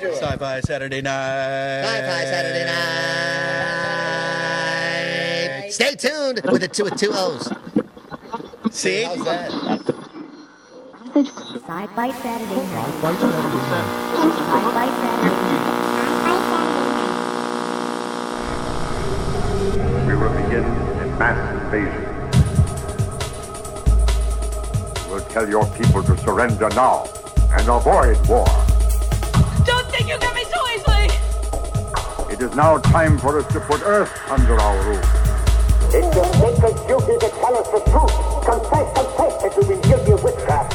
Sci-Fi Saturday Night. Sci-Fi Saturday Night. Stay tuned with the two with two O's. See? How's that? Sci-Fi Saturday night. Sci-Fi Saturday We will begin a mass invasion. We'll tell your people to surrender now and avoid war. It is now time for us to put Earth under our rule. It's your sacred duty to tell us the truth. Confess, confess that you've been guilty of witchcraft.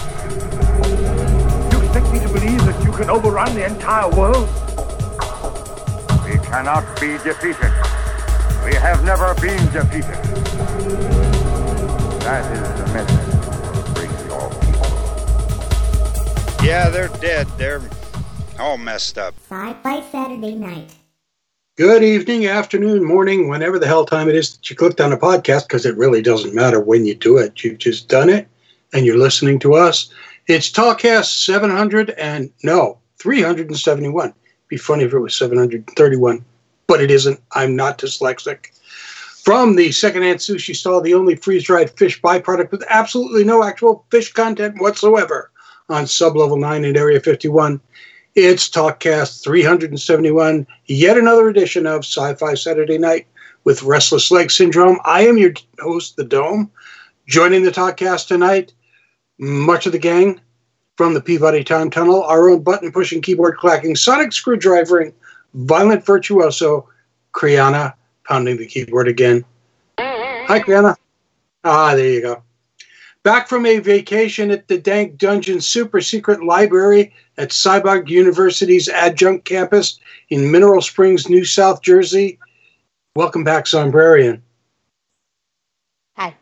You expect me to believe that you can overrun the entire world? We cannot be defeated. We have never been defeated. That is the message. Bring your people. Yeah, they're dead. They're all messed up. Sci-Fi Saturday night. Good evening, afternoon, morning, whenever the hell time it is that you clicked on a podcast, because it really doesn't matter when you do it. You've just done it and you're listening to us. It's Talkcast 700 and no, 371. Be funny if it was 731, but it isn't. I'm not dyslexic. From the secondhand sushi stall, the only freeze dried fish byproduct with absolutely no actual fish content whatsoever on sublevel 9 in Area 51. It's Talkcast 371, yet another edition of Sci Fi Saturday Night with Restless Leg Syndrome. I am your host, The Dome. Joining the Talkcast tonight, much of the gang from the Peabody Time Tunnel, our own button pushing, keyboard clacking, sonic screwdrivering, violent virtuoso, Kriana, pounding the keyboard again. Hi, Kriana. Ah, there you go. Back from a vacation at the Dank Dungeon Super Secret Library at Cybog University's adjunct campus in Mineral Springs, New South Jersey. Welcome back, Sombrarian. Hi.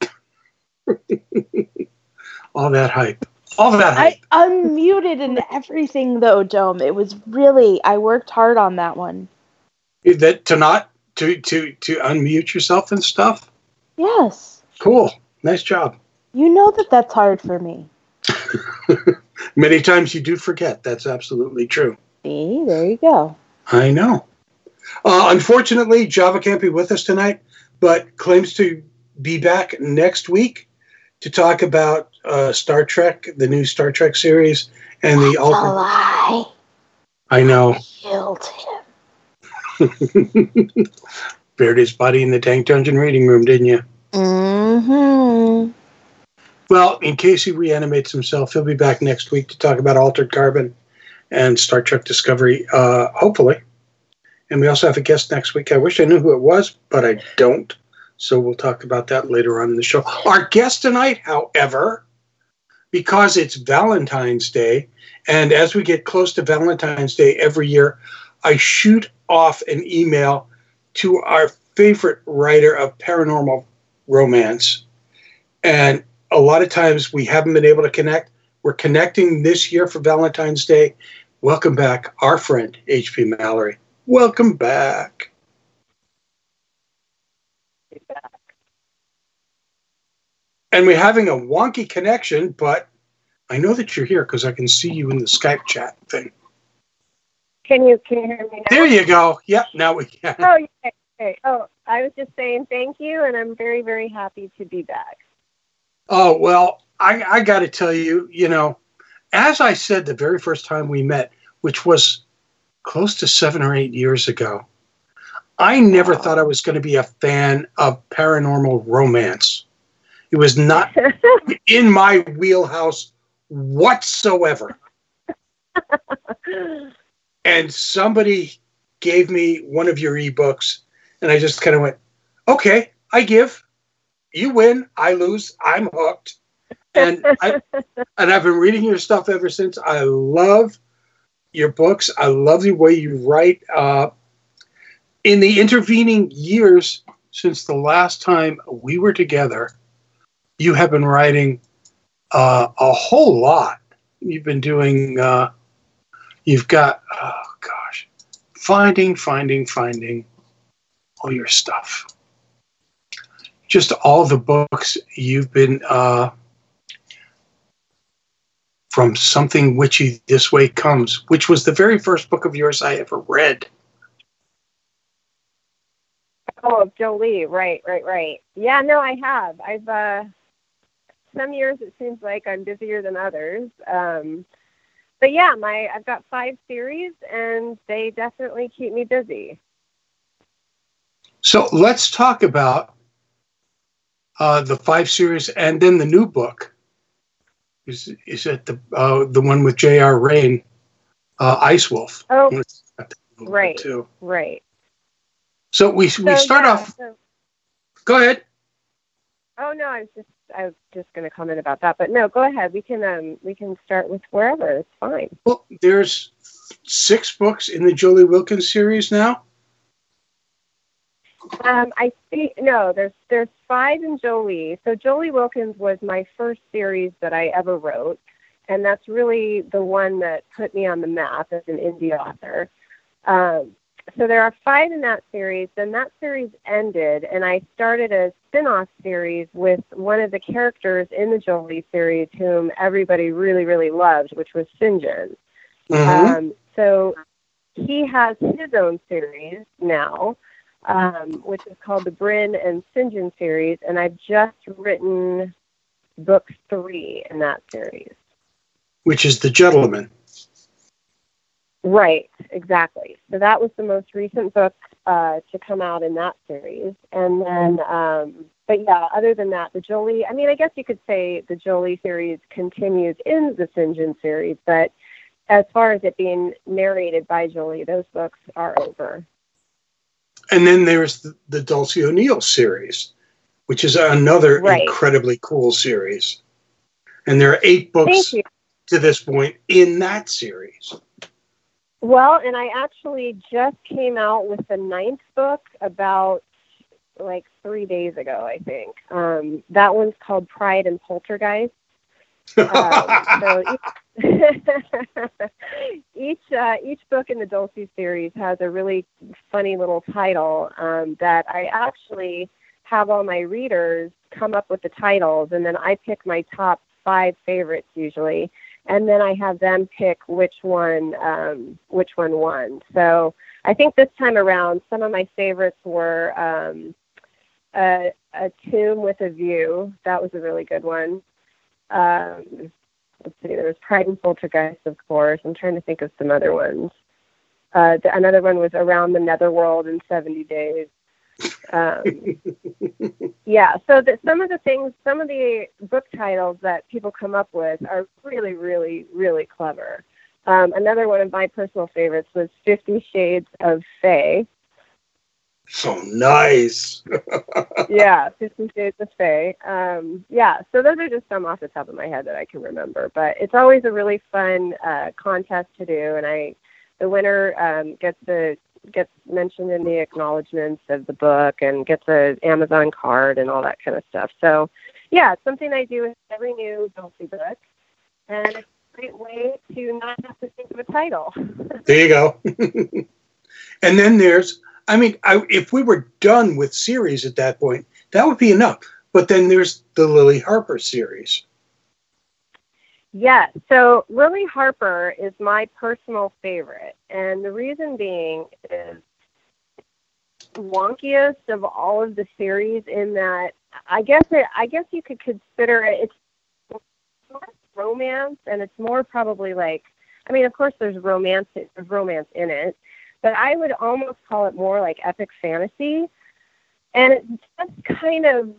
All that hype. All that hype. I unmuted and everything though, Dome. It was really I worked hard on that one. that to not to to to unmute yourself and stuff. Yes. Cool. Nice job. You know that that's hard for me. Many times you do forget. That's absolutely true. See, there you go. I know. Uh, unfortunately, Java can't be with us tonight, but claims to be back next week to talk about uh, Star Trek, the new Star Trek series, and the That's a alternate. lie. I know. Killed him. Buried his body in the Dank Dungeon reading room, didn't you? Mm-hmm. Well, in case he reanimates himself, he'll be back next week to talk about Altered Carbon and Star Trek Discovery, uh, hopefully. And we also have a guest next week. I wish I knew who it was, but I don't. So we'll talk about that later on in the show. Our guest tonight, however, because it's Valentine's Day, and as we get close to Valentine's Day every year, I shoot off an email to our favorite writer of paranormal romance. And a lot of times we haven't been able to connect. We're connecting this year for Valentine's Day. Welcome back, our friend H.P. Mallory. Welcome back. And we're having a wonky connection, but I know that you're here because I can see you in the Skype chat thing. Can you can you hear me now? There you go. Yep, now we can. Oh, yeah. Okay. Oh, I was just saying thank you, and I'm very very happy to be back. Oh, well, I, I got to tell you, you know, as I said the very first time we met, which was close to seven or eight years ago, I never thought I was going to be a fan of paranormal romance. It was not in my wheelhouse whatsoever. and somebody gave me one of your ebooks, and I just kind of went, okay, I give. You win, I lose, I'm hooked. And I and I've been reading your stuff ever since. I love your books. I love the way you write. Uh, in the intervening years since the last time we were together, you have been writing uh, a whole lot. You've been doing. Uh, you've got. Oh gosh, finding, finding, finding all your stuff. Just all the books you've been uh, from Something Witchy This Way Comes, which was the very first book of yours I ever read. Oh, Jolie, right, right, right. Yeah, no, I have. I've uh some years it seems like I'm busier than others. Um but yeah, my I've got five series and they definitely keep me busy. So let's talk about uh, the five series and then the new book. Is is it the uh, the one with J.R. Rain, uh, Ice Wolf? Oh, Let's- that a little bit right, Too. right. So we we So, start yeah, off. so- Go ahead. oh no, I was just I was just going to comment about that, but no, go ahead. We can um we can start with wherever. It's fine. Well, there's six books in the Jolie Wilkins series now. Um, I see. No, there's there's five in Jolie. So Jolie Wilkins was my first series that I ever wrote, and that's really the one that put me on the map as an indie author. Um, so there are five in that series. Then that series ended, and I started a spin-off series with one of the characters in the Jolie series, whom everybody really really loved, which was Sinjin. Mhm. Um, so he has his own series now, um, which is called the Bryn and Sinjin series, and I've just written book three in that series. which is the gentleman. Right, exactly. So that was the most recent book uh, to come out in that series, and then, um, but yeah, other than that, the Jolie. I mean, I guess you could say the Jolie series continues in the Sinjin series, but as far as it being narrated by Jolie, those books are over. And then there's the, the Dulcie O'Neil series, which is another Right. incredibly cool series. And there are eight books to this point in that series. Well, and I actually just came out with the ninth book about like three days ago, I think. Um, that one's called Pride and Poltergeist. Um, so each, each, uh, each book in the Dulcie series has a really funny little title um, that I actually have all my readers come up with the titles, and then I pick my top five favorites usually and then I have them pick which one um, which one won. So I think this time around, some of my favorites were um, a, a Tomb with a View. That was a really good one. Um, let's see, there was Pride and Poltergeist, of course. I'm trying to think of some other ones. Uh, the, another one was Around the Netherworld in 70 Days. Um, yeah, so that some of the things, some of the book titles that people come up with are really, really, really clever. Um, another one of my personal favorites was Fifty Shades of Faye. So nice. yeah, Fifty Shades of Faye. Um, yeah, so those are just some off the top of my head that I can remember. But it's always a really fun uh, contest to do, and I, the winner um, gets the gets mentioned in the acknowledgments of the book and gets a Amazon card and all that kind of stuff. So, yeah, it's something I do with every new Dulcie book, and it's a great way to not have to think of a title. There you go. and then there's, I mean, I, if we were done with series at that point, that would be enough. But then there's the Lily Harper series. Yes. So Lily Harper is my personal favorite. And the reason being is wonkiest of all of the series in that I guess it, I guess you could consider it it's more romance and it's more probably like I mean of course there's romance there's romance in it, but I would almost call it more like epic fantasy. And it's just kind of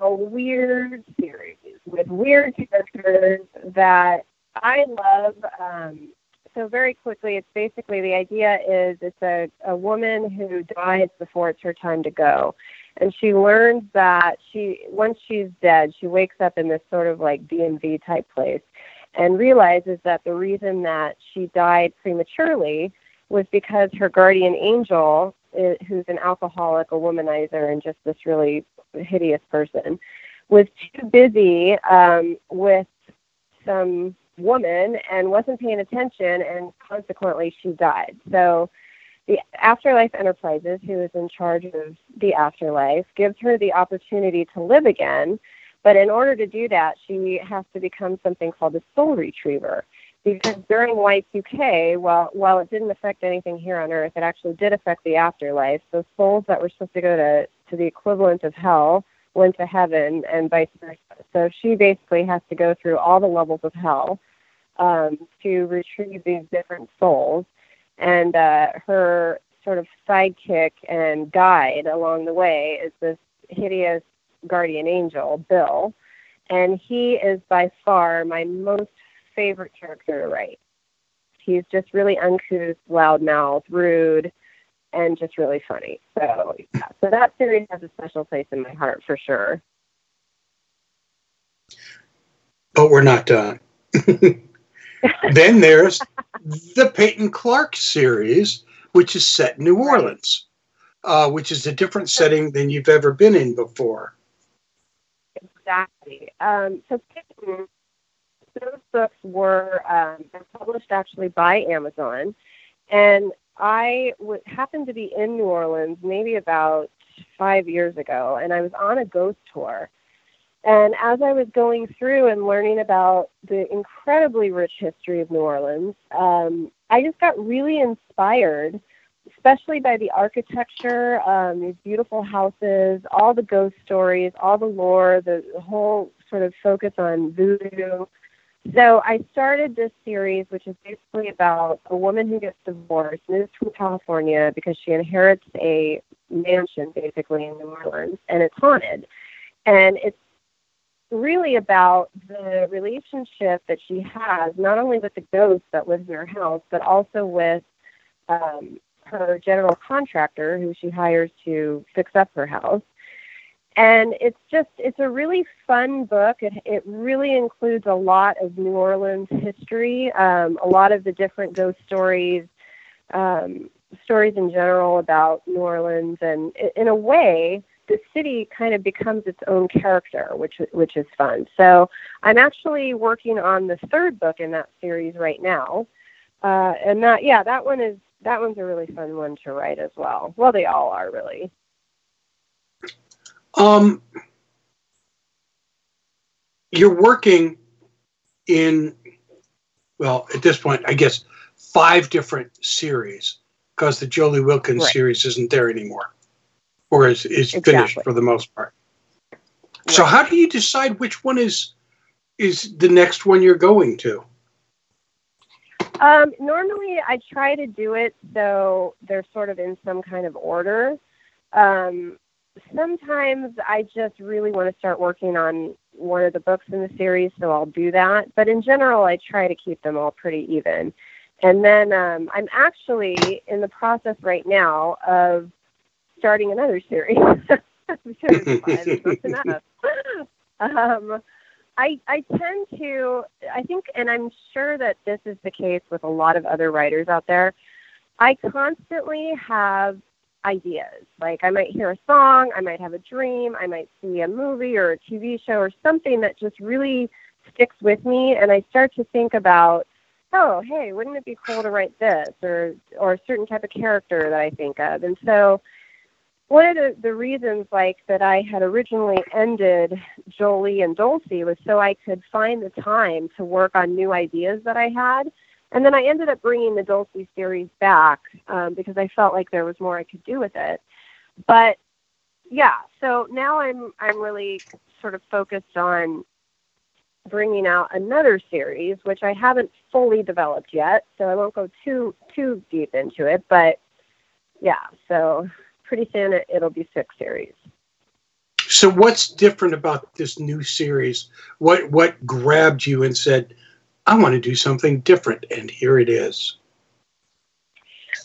a weird series with weird characters that I love. Um, so very quickly, it's basically the idea is it's a, a woman who dies before it's her time to go. And she learns that she once she's dead, she wakes up in this sort of like DMV type place and realizes that the reason that she died prematurely was because her guardian angel, who's an alcoholic, a womanizer, and just this really hideous person, was too busy um, with some woman and wasn't paying attention, and consequently she died. So the Afterlife Enterprises, who is in charge of the afterlife, gives her the opportunity to live again, But in order to do that, she has to become something called a soul retriever. Because during Y2K, while while it didn't affect anything here on Earth, it actually did affect the afterlife. So souls that were supposed to go to to the equivalent of hell went to heaven, and vice versa. So she basically has to go through all the levels of hell um, to retrieve these different souls. And uh, her sort of sidekick and guide along the way is this hideous guardian angel, Bill. And he is by far my most favorite character to write. He's just really uncouth, loudmouth, rude, and just really funny. So, yeah, so that series has a special place in my heart for sure. But we're not done. then there's the Peyton Clark series, which is set in New Orleans, uh, which is a different setting than you've ever been in before. Exactly. Um, so Peyton, those books were um, published actually by Amazon, and I w- happened to be in New Orleans maybe about five years ago, and I was on a ghost tour. And as I was going through and learning about the incredibly rich history of New Orleans, um, I just got really inspired, especially by the architecture, um, these beautiful houses, all the ghost stories, all the lore, the, the whole sort of focus on voodoo. So I started this series, which is basically about a woman who gets divorced, moves from California because she inherits a mansion basically in New Orleans, and it's haunted. And it's really about the relationship that she has, not only with the ghost that lives in her house, but also with um, her general contractor who she hires to fix up her house. And it's just, it's a really fun book. It, it really includes a lot of New Orleans history, um, a lot of the different ghost stories, um, stories in general about New Orleans. And in a way, the city kind of becomes its own character, which which is fun. So I'm actually working on the third book in that series right now, uh, and that yeah, that one is that one's a really fun one to write as well. Well, they all are really. Um, you're working in well at this point, I guess five different series because the Jolie Wilkins Right. series isn't there anymore, or is is finished for the most part. So how do you decide which one is is the next one you're going to? Um, normally, I try to do it so they're sort of in some kind of order. Um, sometimes I just really want to start working on one of the books in the series, so I'll do that. But in general, I try to keep them all pretty even. And then um, I'm actually in the process right now of starting another series. Series five is not enough. um, I I tend to I think, and I'm sure that this is the case with a lot of other writers out there. I constantly have ideas. Like I might hear a song, I might have a dream, I might see a movie or a TV show or something that just really sticks with me, and I start to think about, oh, hey, wouldn't it be cool to write this or or a certain type of character that I think of, and so one of the, the reasons like that I had originally ended Jolie and Dulcie was so I could find the time to work on new ideas that I had. And then I ended up bringing the Dulcie series back um, because I felt like there was more I could do with it. But yeah, so now I'm I'm really sort of focused on bringing out another series, which I haven't fully developed yet, so I won't go too too deep into it. But yeah, so pretty soon it, it'll be six series. So what's different about this new series? What what grabbed you and said, I want to do something different and here it is.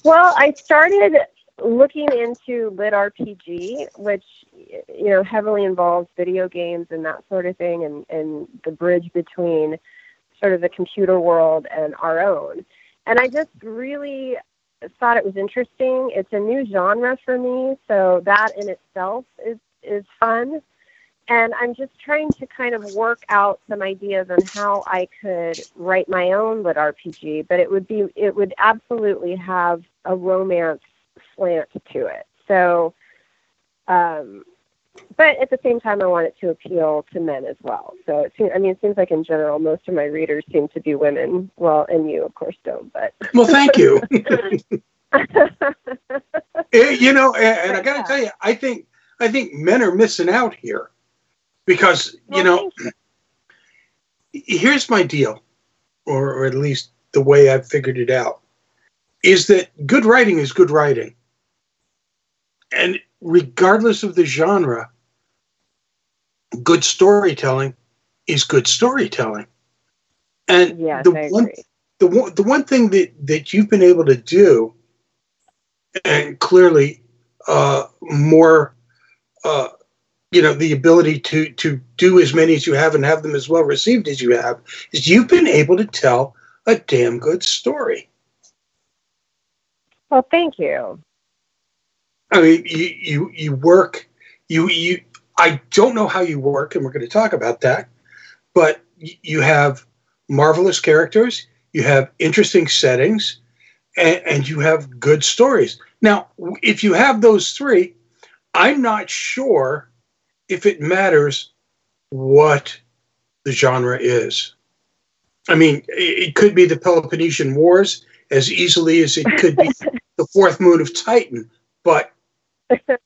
Well, I started looking into lit RPG, which you know heavily involves video games and that sort of thing, and and the bridge between sort of the computer world and our own. And I just really thought it was interesting. It's a new genre for me, so that in itself is is fun. And I'm just trying to kind of work out some ideas on how I could write my own lit RPG, but it would be it would absolutely have a romance slant to it. So um but at the same time, I want it to appeal to men as well. So it seems, I mean, it seems like in general, most of my readers seem to be women. Well, and you, of course, don't. But Well, thank you. Eh, you know, and, and I got to tell you, I think I think men are missing out here because you know. Here's my deal, or, or at least the way I've figured it out, is that good writing is good writing, and regardless of the genre, good storytelling is good storytelling. And Yes, the I one agree. the one the one thing that that you've been able to do, and clearly uh, more, uh, you know, the ability to to do as many as you have and have them as well received as you have, is you've been able to tell a damn good story. well, thank you. I mean, you you you work, you you. I don't know how you work, and we're going to talk about that. But you have marvelous characters, you have interesting settings, and, and you have good stories. Now, if you have those three, I'm not sure if it matters what the genre is. I mean, it, could be the Peloponnesian Wars as easily as it could be the Fourth Moon of Titan, but that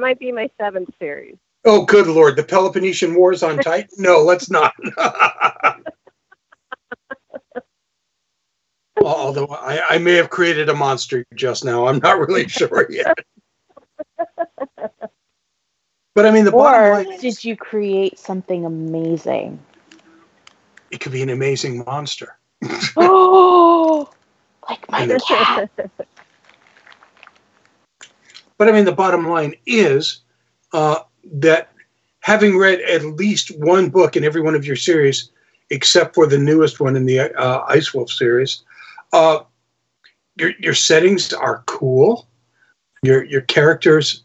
might be my seventh series. Oh, good lord! The Peloponnesian Wars on Titan? No, let's not. Although I, I may have created a monster just now, I'm not really sure yet. But I mean, the bottom Or line is, did you create something amazing? it could be an amazing monster. oh, like my And- cat. But I mean, the bottom line is uh, that having read at least one book in every one of your series, except for the newest one in the uh, Ice Wolf series, uh, your your settings are cool. Your your characters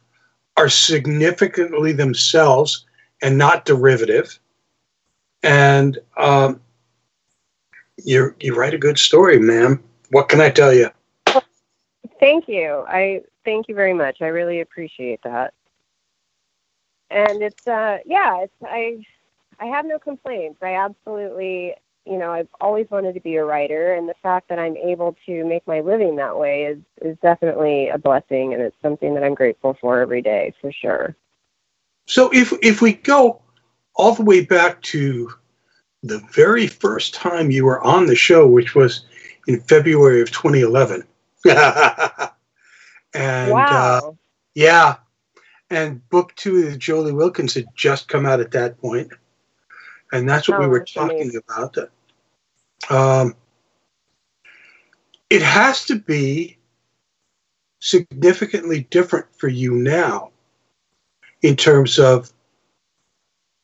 are significantly themselves and not derivative. And um, you you write a good story, ma'am. What can I tell you? Thank you. I thank you very much. I really appreciate that. And it's uh yeah, it's I I have no complaints. I absolutely, you know, I've always wanted to be a writer and the fact that I'm able to make my living that way is is definitely a blessing and it's something that I'm grateful for every day for sure. So if if we go all the way back to the very first time you were on the show, which was in February of 2011, and uh, yeah, and book two of Jolie Wilkins had just come out at that point, and that's what we Oh, were talking amazing. about. Um, it has to be significantly different for you now in terms of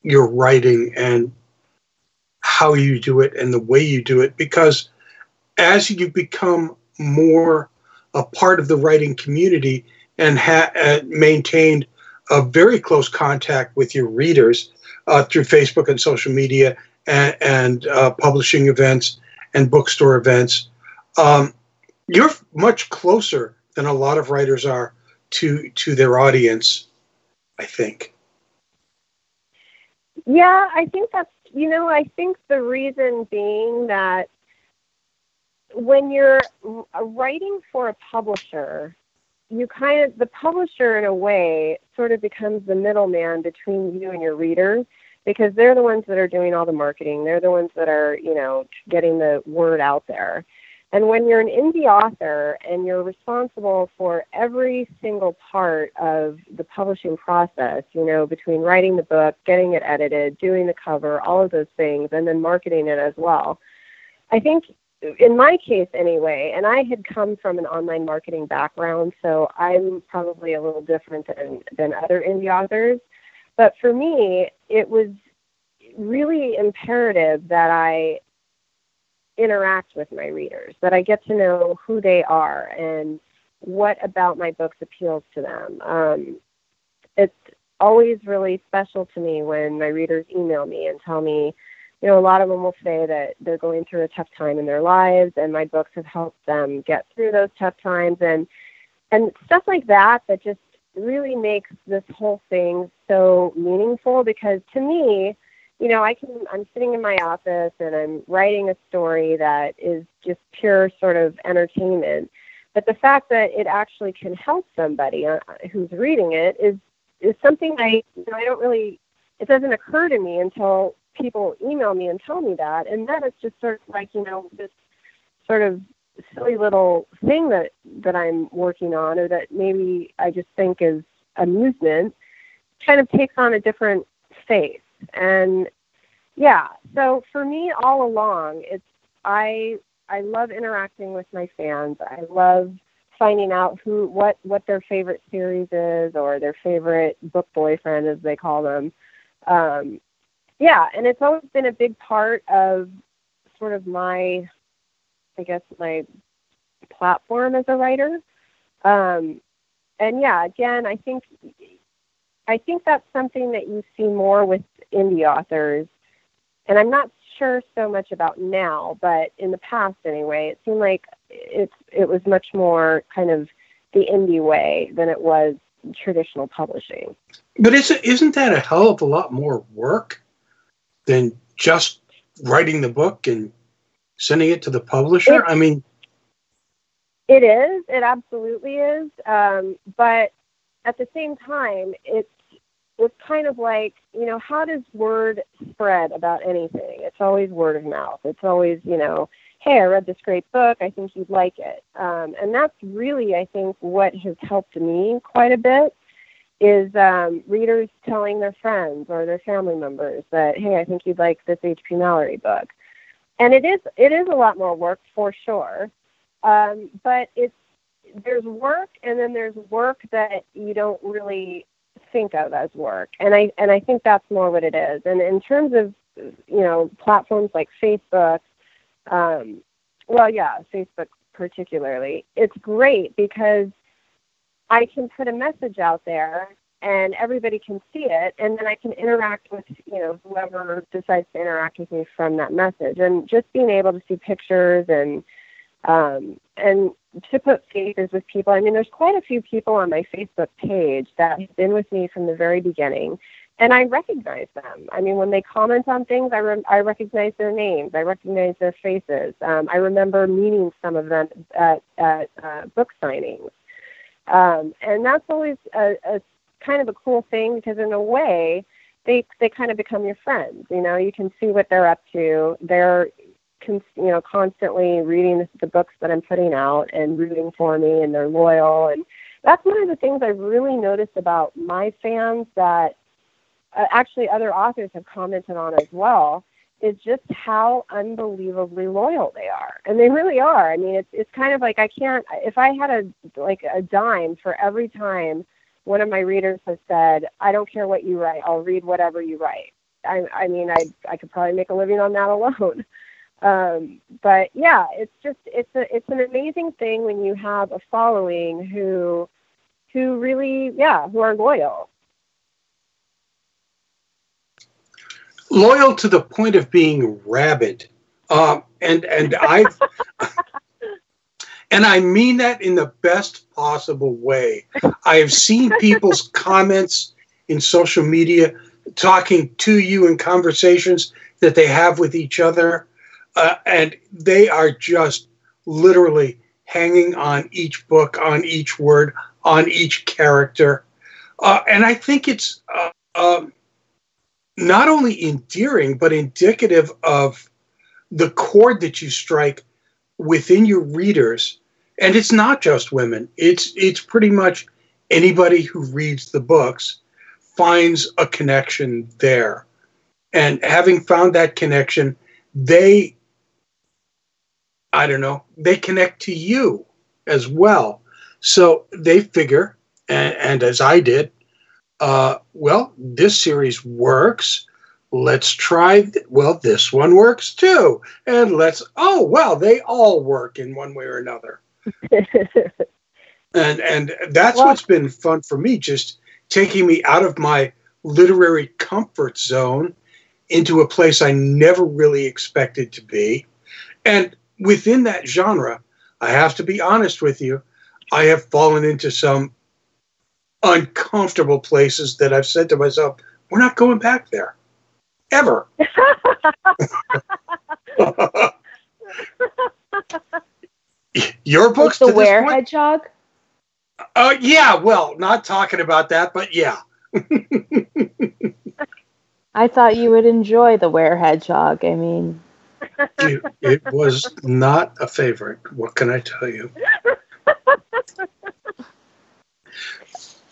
your writing and how you do it and the way you do it because as you become more a part of the writing community and ha- uh, maintained a very close contact with your readers uh, through Facebook and social media and, and uh, publishing events and bookstore events, um, you're much closer than a lot of writers are to to their audience. I think. Yeah, I think that's, you know, I think the reason being that when you're writing for a publisher, you kind of, the publisher in a way sort of becomes the middleman between you and your reader because they're the ones that are doing all the marketing. They're the ones that are, you know, getting the word out there. And when you're an indie author and you're responsible for every single part of the publishing process, you know, between writing the book, getting it edited, doing the cover, all of those things, and then marketing it as well, I think in my case anyway, and I had come from an online marketing background, so I'm probably a little different than, than other indie authors. But for me, it was really imperative that I interact with my readers, that I get to know who they are and what about my books appeals to them. Um, it's always really special to me when my readers email me and tell me, you know, a lot of them will say that they're going through a tough time in their lives and my books have helped them get through those tough times and and stuff like that that just really makes this whole thing so meaningful because to me, you know, I can I'm sitting in my office and I'm writing a story that is just pure sort of entertainment. But the fact that it actually can help somebody uh, who's reading it is is something I you know, I don't really it doesn't occur to me until people email me and tell me that and then it's just sort of like, you know, this sort of silly little thing that that I'm working on or that maybe I just think is amusement kind of takes on a different face. And yeah so for me all along it's i i love interacting with my fans. I love finding out who what what their favorite series is or their favorite book boyfriend as they call them. Um yeah and it's always been a big part of sort of my i guess my platform as a writer. Um and yeah again i think I think that's something that you see more with indie authors. And I'm not sure so much about now, but in the past anyway, it seemed like it's it was much more kind of the indie way than it was traditional publishing. But isn't isn't that a hell of a lot more work than just writing the book and sending it to the publisher? It, I mean, it is. It absolutely is. Um, but at the same time, it's it's kind of like you know how does word spread about anything? It's always word of mouth. It's always you know, hey, I read this great book. I think you'd like it. Um, and that's really I think what has helped me quite a bit is um, readers telling their friends or their family members that hey, I think you'd like this H.P. Mallory book. And it is it is a lot more work for sure, um, but it's there's work and then there's work that you don't really think of as work. And i and i think that's more what it is. And in terms of you know platforms like facebook um, well yeah facebook particularly it's great because i can put a message out there and everybody can see it and then i can interact with you know whoever decides to interact with me from that message. And just being able to see pictures and um, and to put faces with people. I mean, there's quite a few people on my Facebook page that have been with me from the very beginning, and I recognize them. I mean, when they comment on things, I, re- I recognize their names, I recognize their faces. Um, I remember meeting some of them at, at uh, book signings. Um, and that's always a, a kind of a cool thing because, in a way, they they kind of become your friends. You know, you can see what they're up to. They're you know constantly reading the books that I'm putting out and rooting for me, and they're loyal. And that's one of the things I've really noticed about my fans that uh, actually other authors have commented on as well is just how unbelievably loyal they are. And they really are. I mean it's it's kind of like i can't if i had a like a dime for every time one of my readers has said i don't care what you write i'll read whatever you write. I i mean i i could probably make a living on that alone um, but yeah, it's just it's a it's an amazing thing when you have a following who who really yeah who are loyal. Loyal to the point of being rabid, um, and and I and I mean that in the best possible way. I have seen people's comments in social media talking to you in conversations that they have with each other uh, and they are just literally hanging on each book, on each word, on each character. Uh, and I think it's uh, um, not only endearing, but indicative of the chord that you strike within your readers. And it's not just women, it's, it's pretty much anybody who reads the books finds a connection there. And having found that connection, they I don't know, they connect to you as well. So they figure, and, and as I did, uh, well, this series works. Let's try, th- well, this one works too. And let's, oh, well, they all work in one way or another. and and that's well, what's been fun for me, just taking me out of my literary comfort zone into a place I never really expected to be. And within that genre, I have to be honest with you, I have fallen into some uncomfortable places that I've said to myself, we're not going back there. Ever. Your Like books the to Were? Hedgehog? Uh, yeah, well, not talking about that, but yeah. I thought you would enjoy the Were Hedgehog. I mean, it, it was not a favorite. What can I tell you?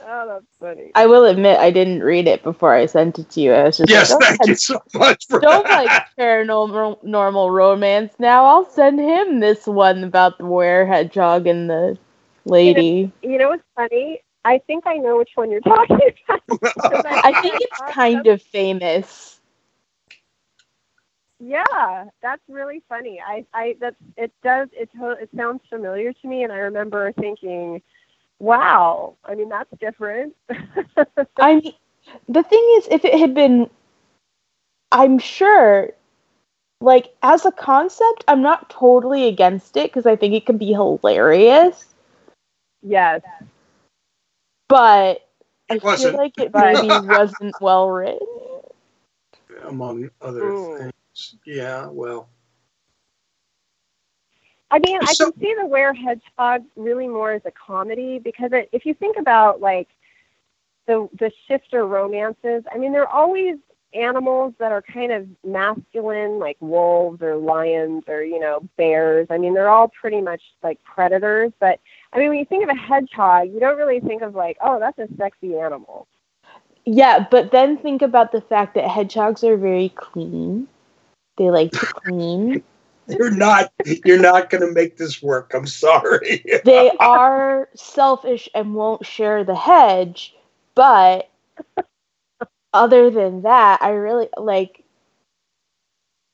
Oh, that's funny. I will admit I didn't read it before I sent it to you. I was just Yes, like, thank you so much for Don't that. like paranormal normal romance now. I'll send him this one about the Were Hedgehog and the lady. You know what's funny? I think I know which one you're talking about. 'Cause I think it's kind of famous. Yeah, that's really funny. I, I, that's it. Does it? It sounds familiar to me, and I remember thinking, "Wow, I mean, that's different." I mean, the thing is, if it had been, I'm sure, like as a concept, I'm not totally against it because I think it can be hilarious. yes, But I It wasn't. feel like it maybe wasn't well written. Among other Mm. things. Yeah, well. I mean, I can see the Were Hedgehog really more as a comedy because it, if you think about like the the shifter romances, I mean, they're always animals that are kind of masculine, like wolves or lions or you know bears. I mean, they're all pretty much like predators. But I mean, when you think of a hedgehog, you don't really think of like, oh, that's a sexy animal. Yeah, but then think about the fact that hedgehogs are very clean. They like to clean. You're not you're not gonna make this work. I'm sorry. they are selfish and won't share the hedge, but other than that, I really like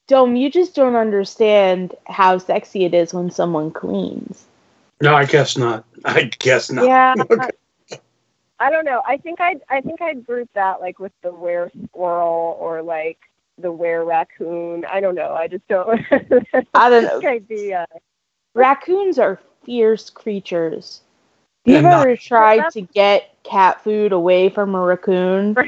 Dome, you just don't understand how sexy it is when someone cleans. No, I guess not. I guess not. Yeah. Okay. I don't know. I think I'd I think I'd group that like with the were squirrel or like the were raccoon. I don't know. I just don't. I don't know. think I'd uh, Raccoons are fierce creatures. Have you And not- ever tried to get cat food away from a raccoon?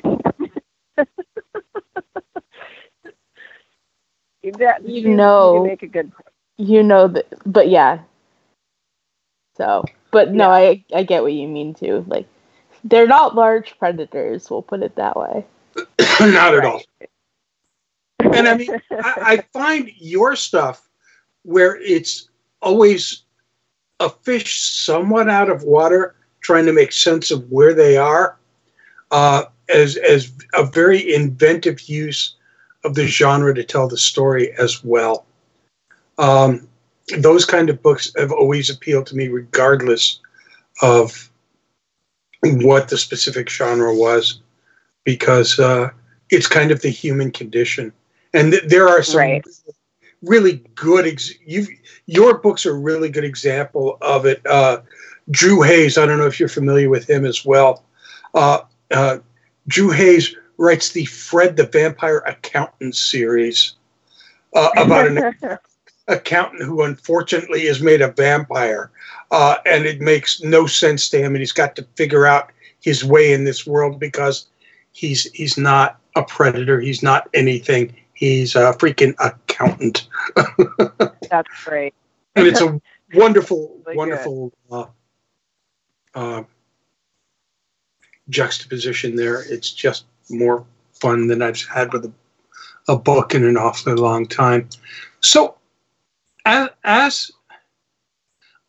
that, You do- know. you make a good. Point. You know that, but yeah. So, but no, I I get what you mean too. Like, they're not large predators. We'll put it that way. not at all. And I mean, I, I find your stuff where it's always a fish somewhat out of water, trying to make sense of where they are, uh, as as a very inventive use of the genre to tell the story as well. Um, those kind of books have always appealed to me, regardless of what the specific genre was, because uh, it's kind of the human condition. And th- there are some Right. really good. Ex- you your books are a really good example of it. Uh, Drew Hayes, I don't know if you're familiar with him as well. Uh, uh, Drew Hayes writes the Fred the Vampire Accountant series uh, about an accountant who unfortunately is made a vampire, uh, and it makes no sense to him, and he's got to figure out his way in this world because he's he's not a predator, he's not anything, he's a freaking accountant, That's great. and it's a wonderful, Really wonderful uh, uh, juxtaposition there. It's just more fun than I've had with a, a book in an awfully long time. So, as, as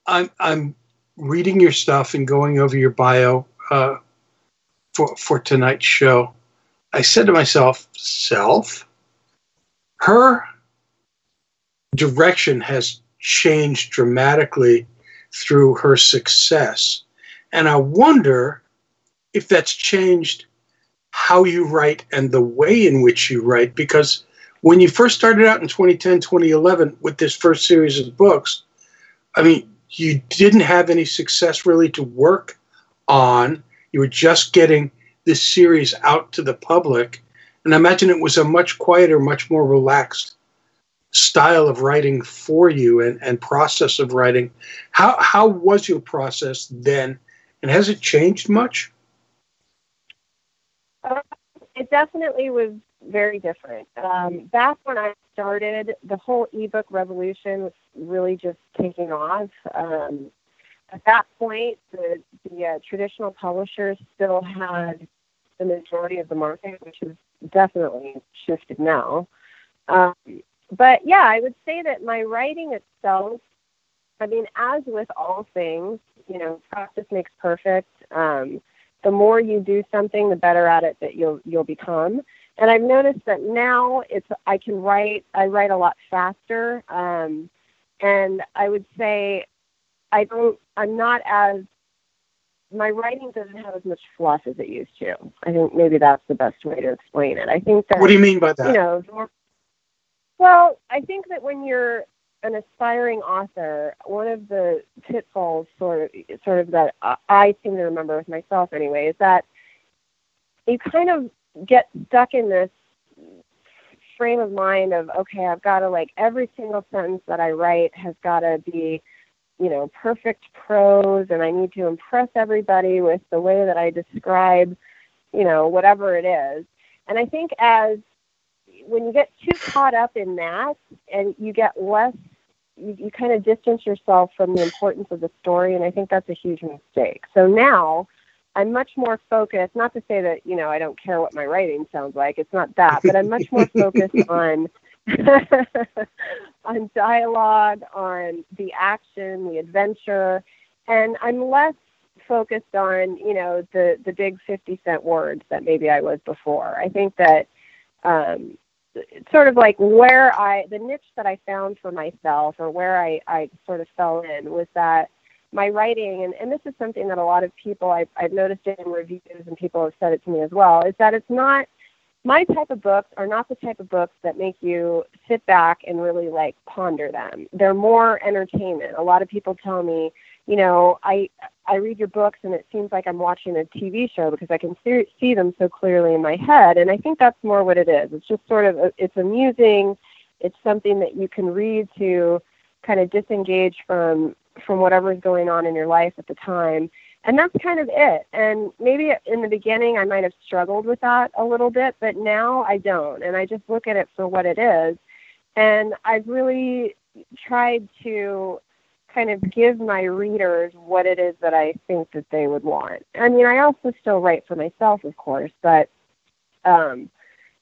I'm, I'm reading your stuff and going over your bio uh, for, for tonight's show, I said to myself, self, her direction has changed dramatically through her success. And I wonder if that's changed how you write and the way in which you write. Because when you first started out in 2010, 2011 with this first series of books, I mean, you didn't have any success really to work on. You were just getting this series out to the public. And I imagine it was a much quieter, much more relaxed style of writing for you and, and process of writing. How, how was your process then? And has it changed much? Uh, it definitely was very different. Um, back when I started, the whole ebook revolution was really just taking off. Um, at that point, the, the uh, traditional publishers still had the majority of the market, which has definitely shifted now. Um, but yeah, I would say that my writing itself, I mean, as with all things, you know, practice makes perfect. Um, the more you do something, the better at it that you'll you'll become. And I've noticed that now it's I can write I write a lot faster. Um, and I would say I don't I'm not as my writing doesn't have as much fluff as it used to. I think maybe that's the best way to explain it. I think that What do you mean by that? You know, more- well, I think that when you're an aspiring author, one of the pitfalls, sort of, sort of that I- I seem to remember with myself anyway, is that you kind of get stuck in this frame of mind of okay, I've got to like every single sentence that I write has got to be, you know, perfect prose, and I need to impress everybody with the way that I describe, you know, whatever it is. And I think as when you get too caught up in that and you get less you, you kind of distance yourself from the importance of the story and i think that's a huge mistake so now i'm much more focused not to say that you know i don't care what my writing sounds like it's not that but i'm much more focused on on dialogue on the action the adventure and i'm less focused on you know the the big 50 cent words that maybe i was before. I think that um, it's sort of like where I the niche that I found for myself or where I, I sort of fell in was that my writing and, and this is something that a lot of people I've, I've noticed in reviews and people have said it to me as well is that it's not my type of books are not the type of books that make you sit back and really like ponder them. They're more entertainment. A lot of people tell me you know i i read your books and it seems like i'm watching a tv show because i can see, see them so clearly in my head and i think that's more what it is. It's just sort of it's amusing. It's something that you can read to kind of disengage from from whatever's going on in your life at the time and that's kind of it and maybe in the beginning i might have struggled with that a little bit but now i don't and i just look at it for what it is and i've really tried to kind of give my readers what it is that I think that they would want. I mean, I also still write for myself, of course, but um,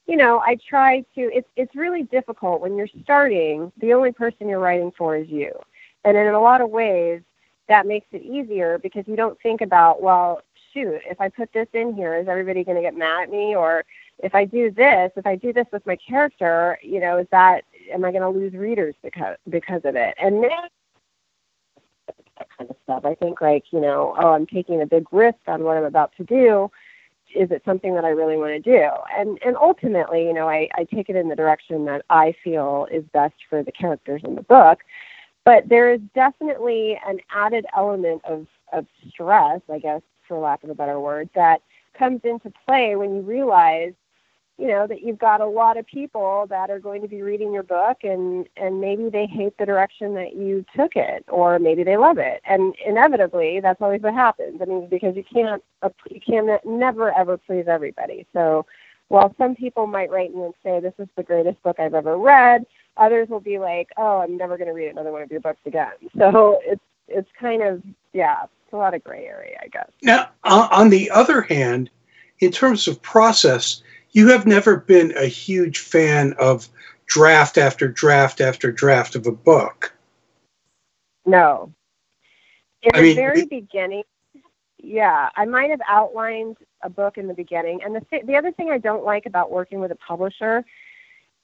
you know, I try to. It's it's really difficult when you're starting. The only person you're writing for is you, and in a lot of ways, that makes it easier because you don't think about, well, shoot, if I put this in here, is everybody going to get mad at me? Or if I do this, if I do this with my character, you know, is that am I going to lose readers because because of it? And now that kind of stuff. I think like, you know, oh, I'm taking a big risk on what I'm about to do. Is it something that I really want to do? And and ultimately, you know, I, I take it in the direction that I feel is best for the characters in the book. But there is definitely an added element of, of stress, I guess, for lack of a better word, that comes into play when you realize you know that you've got a lot of people that are going to be reading your book and and maybe they hate the direction that you took it or maybe they love it. And inevitably that's always what happens. I mean because you can't you can never ever please everybody. So while some people might write me and say this is the greatest book i've ever read others will be like oh i'm never going to read another one of your books again so it's it's kind of yeah it's a lot of gray area i guess Now, on on the other hand, in terms of process, you have never been a huge fan of draft after draft after draft of a book. No. In I the mean, very it- beginning, yeah, I might have outlined a book in the beginning. And the th- the other thing I don't like about working with a publisher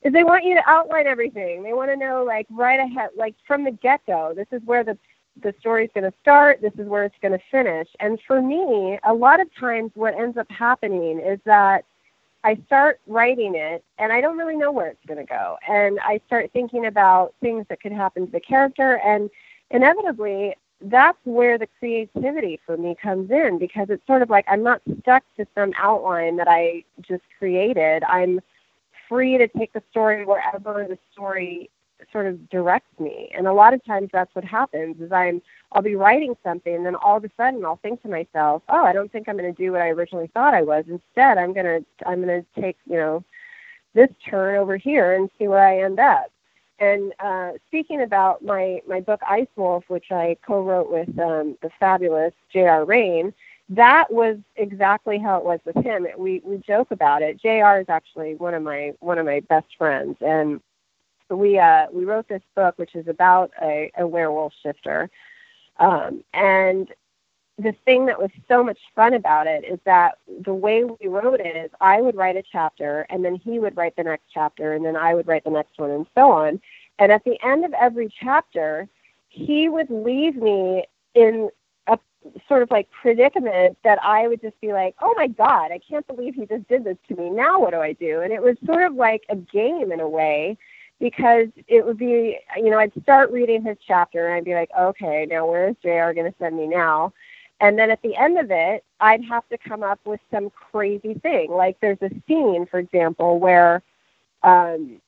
is they want you to outline everything. They want to know like right ahead, like from the get go. This is where the the story's going to start. This is where it's going to finish. And for me, a lot of times, what ends up happening is that I start writing it and I don't really know where it's going to go. And I start thinking about things that could happen to the character. And inevitably, that's where the creativity for me comes in because it's sort of like I'm not stuck to some outline that I just created. I'm free to take the story wherever the story sort of directs me. And a lot of times that's what happens is I'm I'll be writing something and then all of a sudden I'll think to myself, "Oh, I don't think I'm going to do what I originally thought I was. Instead, I'm going to I'm going to take, you know, this turn over here and see where I end up." And uh, speaking about my my book Ice Wolf, which I co-wrote with um, the fabulous J.R. Rain, that was exactly how it was with him. We we joke about it. J.R. is actually one of my one of my best friends, and we uh, we wrote this book, which is about a, a werewolf shifter. Um, and the thing that was so much fun about it is that the way we wrote it is I would write a chapter, and then he would write the next chapter, and then I would write the next one, and so on. And at the end of every chapter, he would leave me in a sort of like predicament that I would just be like, oh my God, I can't believe he just did this to me. Now what do I do? And it was sort of like a game in a way because it would be, you know, I'd start reading his chapter and I'd be like, okay, now where is JR going to send me now? And then at the end of it, I'd have to come up with some crazy thing. Like there's a scene, for example, where um,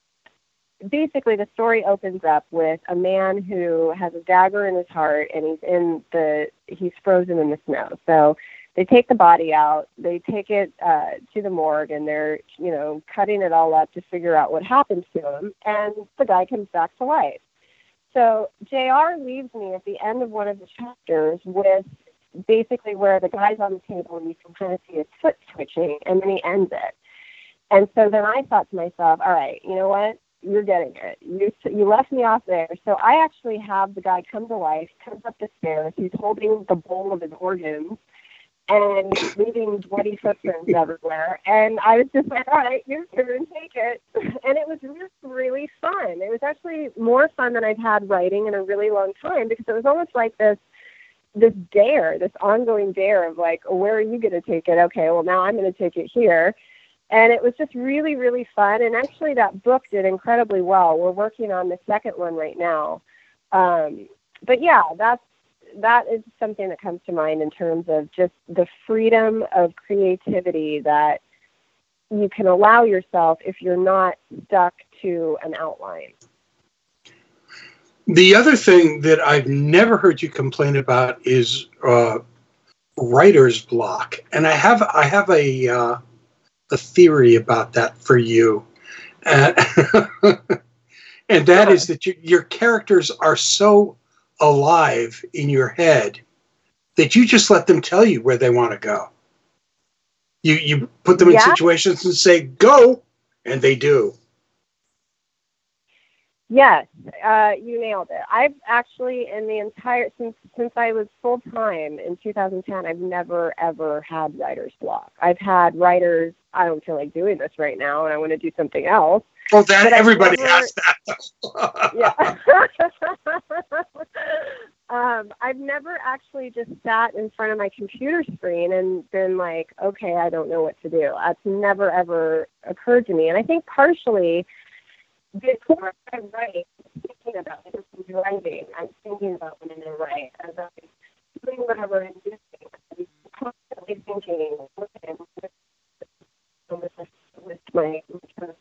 basically the story opens up with a man who has a dagger in his heart and he's in the he's frozen in the snow. So they take the body out, they take it uh, to the morgue, and they're you know cutting it all up to figure out what happened to him. And the guy comes back to life. So J.R. leaves me at the end of one of the chapters with basically where the guy's on the table and you can kind of see his foot twitching, and then he ends it. And so then I thought to myself, all right, you know what? You're getting it. You you left me off there. So I actually have the guy come to life, comes up the stairs. He's holding the bowl of his organs and leaving bloody footprints everywhere. And I was just like, all right, your turn, take it. And it was just really fun. It was actually more fun than I've had writing in a really long time because it was almost like this this dare, this ongoing dare of like, oh, where are you going to take it? Okay, well now I'm going to take it here. And it was just really, really fun. And actually, that book did incredibly well. We're working on the second one right now. Um, but yeah, that's that is something that comes to mind in terms of just the freedom of creativity that you can allow yourself if you're not stuck to an outline. The other thing that I've never heard you complain about is uh, writer's block, and I have I have a uh, a theory about that for you, and, and that is that you, your characters are so alive in your head that you just let them tell you where they want to go. You you put them in Yeah. situations and say go, and they do. Yes, uh, you nailed it. I've actually, in the entire since since I was full time in 2010, I've never ever had writer's block. I've had writers. I don't feel like doing this right now, and I want to do something else. Well, that everybody never- has that. yeah. um, I've never actually just sat in front of my computer screen and been like, okay, I don't know what to do. That's never ever occurred to me. And I think partially before I write, thinking about it. I'm driving. I'm thinking about when I'm write. As I'm doing whatever I'm doing, I'm constantly thinking, okay, with, with, my with my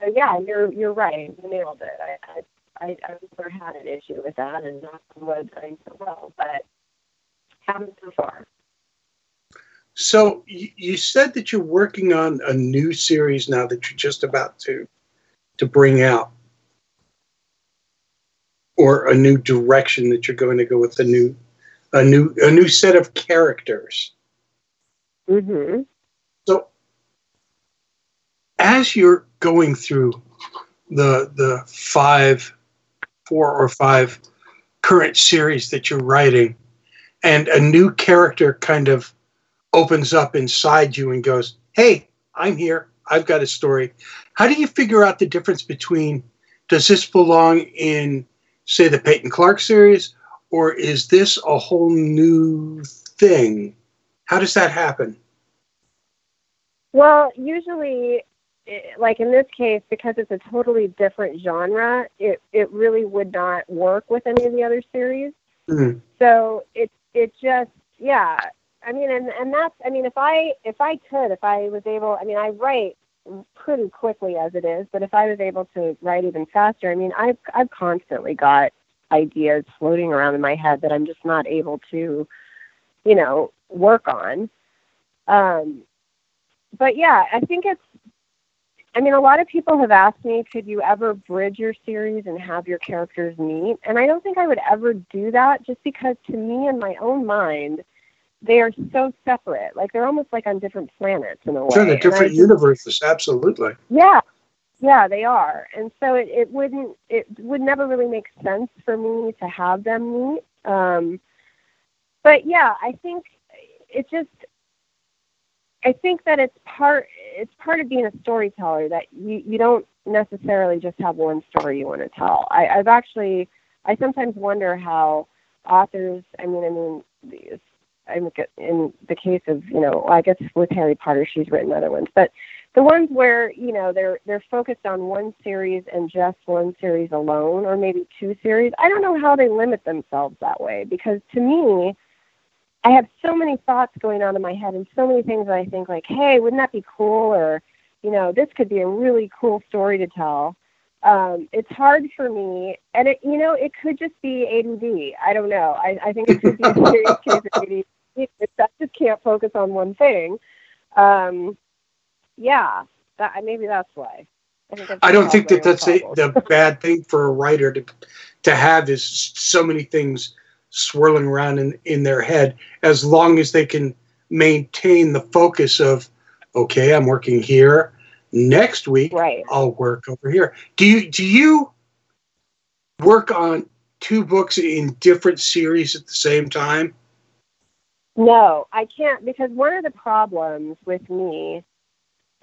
So yeah, you're you're right. You nailed it. I I I, I never had an issue with that, and not wood going so well, but haven't so far. So you, said that you're working on a new series now that you're just about to to bring out, or a new direction that you're going to go with a new a new a new set of characters. Mm-hmm. So as you're going through the the five, four or five current series that you're writing, and a new character kind of opens up inside you and goes, "Hey, I'm here. I've got a story." How do you figure out the difference between does this belong in, say, the Peyton Clark series, or is this a whole new thing? How does that happen? Well, usually, like in this case, because it's a totally different genre, it it really would not work with any of the other series. Mhm. So it it just yeah. I mean, and and that's I mean, if I if I could, if I was able, I mean, I write pretty quickly as it is. But if I was able to write even faster, I mean, I've I've constantly got ideas floating around in my head that I'm just not able to, you know, work on. Um, but yeah, I think it's. I mean, a lot of people have asked me, could you ever bridge your series and have your characters meet? And I don't think I would ever do that, just because to me, in my own mind, they are so separate. Like they're almost like on different planets in a way. Sure, the And I different just- universes, absolutely. yeah, yeah, they are, and so it, it wouldn't it would never really make sense for me to have them meet. Um, but yeah, I think it just I think that it's part it's part of being a storyteller that you you don't necessarily just have one story you want to tell. I, I've actually I sometimes wonder how authors. I mean, I mean, these- I'm in the case of you know, I guess with Harry Potter, she's written other ones, but the ones where you know they're they're focused on one series and just one series alone, or maybe two series. I don't know how they limit themselves that way because to me, I have so many thoughts going on in my head and so many things that I think like, hey, wouldn't that be cool? Or, you know, this could be a really cool story to tell. Um, it's hard for me, and it, you know, it could just be ADD. I don't know. I, I think it could be a serious case of ADD. I just can't focus on one thing. Um, yeah, that maybe that's why. I, I've don't think that that's a, the bad thing for a writer to to have is so many things swirling around in, in their head as long as they can maintain the focus of okay i'm working here next week right. i'll work over here do you do you work on two books in different series at the same time No, I can't because one of the problems with me,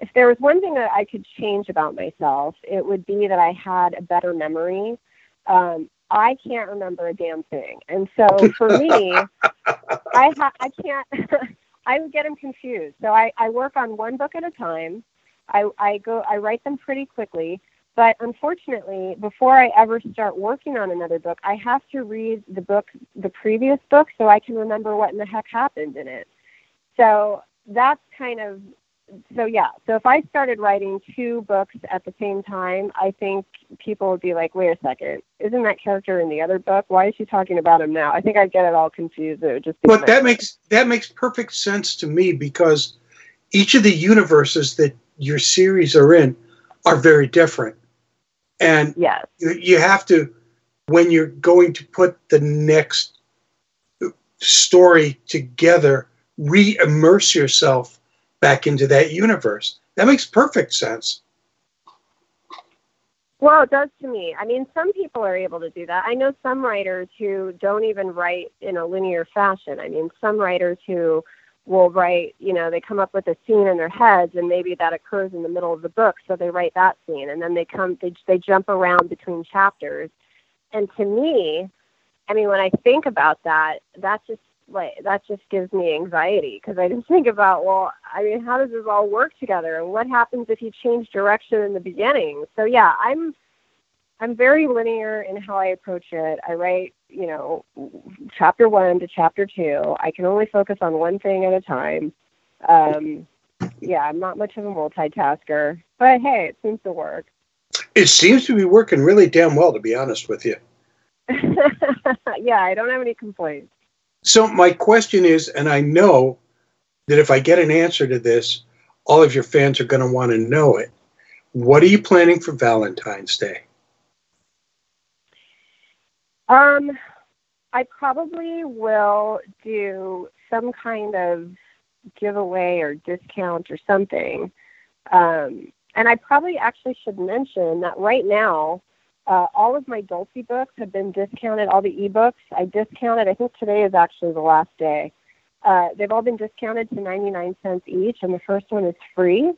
if there was one thing that I could change about myself, it would be that I had a better memory. Um, I can't remember a damn thing, and so for me, I ha- I can't. I would get them confused. So I, I work on one book at a time. I, I go I write them pretty quickly. But unfortunately, before I ever start working on another book, I have to read the book, the previous book, so I can remember what in the heck happened in it. So that's kind of, so yeah. So if I started writing two books at the same time, I think people would be like, wait a second, isn't that character in the other book? Why is she talking about him now? I think I'd get it all confused. It would just but that makes that makes perfect sense to me because each of the universes that your series are in are very different and yes. you, you have to when you're going to put the next story together re-immerse yourself back into that universe that makes perfect sense Well, it does to me. I mean, some people are able to do that. I know some writers who don't even write in a linear fashion. I mean, some writers who will write, you know, they come up with a scene in their heads and maybe that occurs in the middle of the book, so they write that scene and then they come they they jump around between chapters. And to me, I mean, when I think about that, that just like that just gives me anxiety because I just think about, well, I mean, how does this all work together, and what happens if you change direction in the beginning? So yeah, I'm I'm very linear in how I approach it. I write, you know, chapter one to chapter two. I can only focus on one thing at a time. Um, yeah, I'm not much of a multitasker, but hey, it seems to work. it seems to be working really damn well to be honest with you yeah, I don't have any complaints. so my question is and i know that if i get an answer to this all of your fans are going to want to know it what are you planning for valentine's day Um, I probably will do some kind of giveaway or discount or something. Um, and I probably actually should mention that right now, uh, all of my Dulcie books have been discounted. All the ebooks I discounted. I think today is actually the last day. Uh, they've all been discounted to 99 cents each, and the first one is free.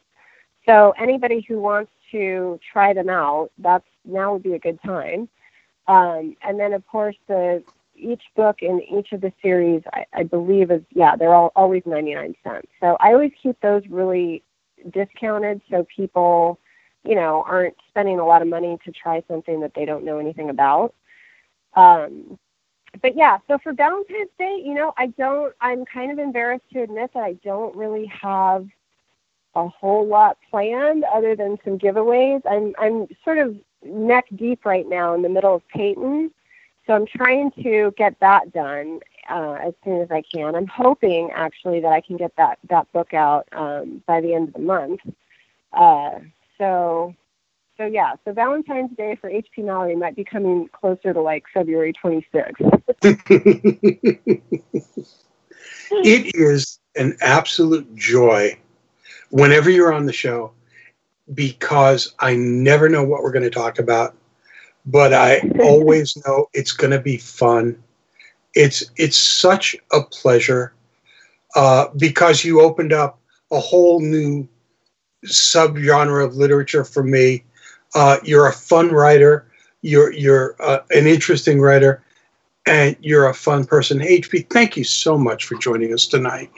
So anybody who wants to try them out, that's now would be a good time. Um, and then, of course, the each book in each of the series, I, I believe, is yeah, they're all always 99 cents. So I always keep those really discounted so people, you know, aren't spending a lot of money to try something that they don't know anything about. Um, but yeah, so for Valentine's Day, you know, I don't, I'm kind of embarrassed to admit that I don't really have a whole lot planned other than some giveaways. I'm I'm sort of neck deep right now in the middle of Peyton, so I'm trying to get that done uh, as soon as I can. I'm hoping actually that I can get that that book out um, by the end of the month. Uh, so so yeah, so Valentine's Day for HP Mallory might be coming closer to like February 26th. it is an absolute joy whenever you're on the show because I never know what we're going to talk about, but I always know it's going to be fun. It's it's such a pleasure uh, because you opened up a whole new subgenre of literature for me. Uh, you're a fun writer. You're you're uh, an interesting writer, and you're a fun person. HP, thank you so much for joining us tonight.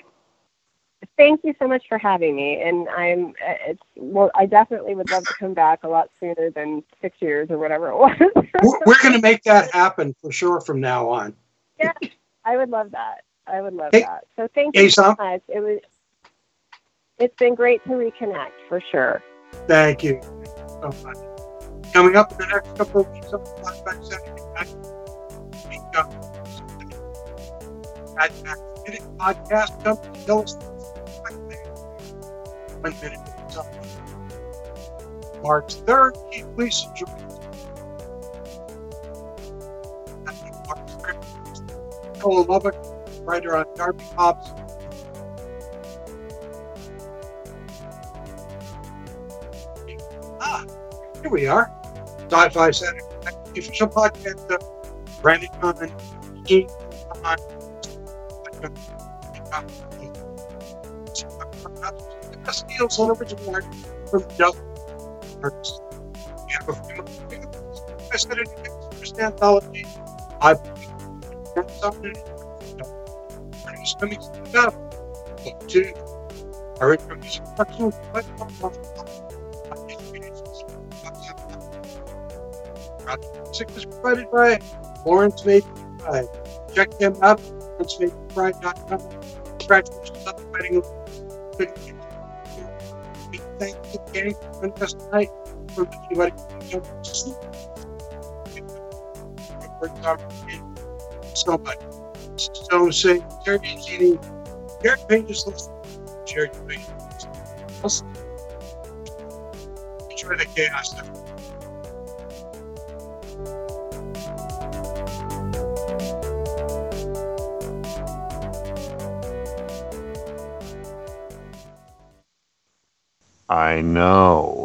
Thank you so much for having me, and I'm uh, it's well. I definitely would love to come back a lot sooner than six years or whatever it was. we're going to make that happen for sure from now on. yeah, I would love that. I would love Hey- that. So thank hey, you so much. It was. It's been great to reconnect for sure. Thank you so much. Coming up in the next couple of weeks on the Flashback Saturday night, at podcast tell us minute at a time. March 3rd, Keith 3rd, Nicole Lubbock, writer on Darby Hobbs. Ah, here we are. Sci-Fi Night, official podcast of Brandon Common, Original art from Doug Arts. We have a few Saturday Night First Anthology. I believe something. Produce coming up. To our introduction. Music was provided by Lawrence Made. Check them out lawrencemadepride.com. who so say, Terry Genie, Derek Payne just listen. Jerry Payne. Enjoy the chaos. I know.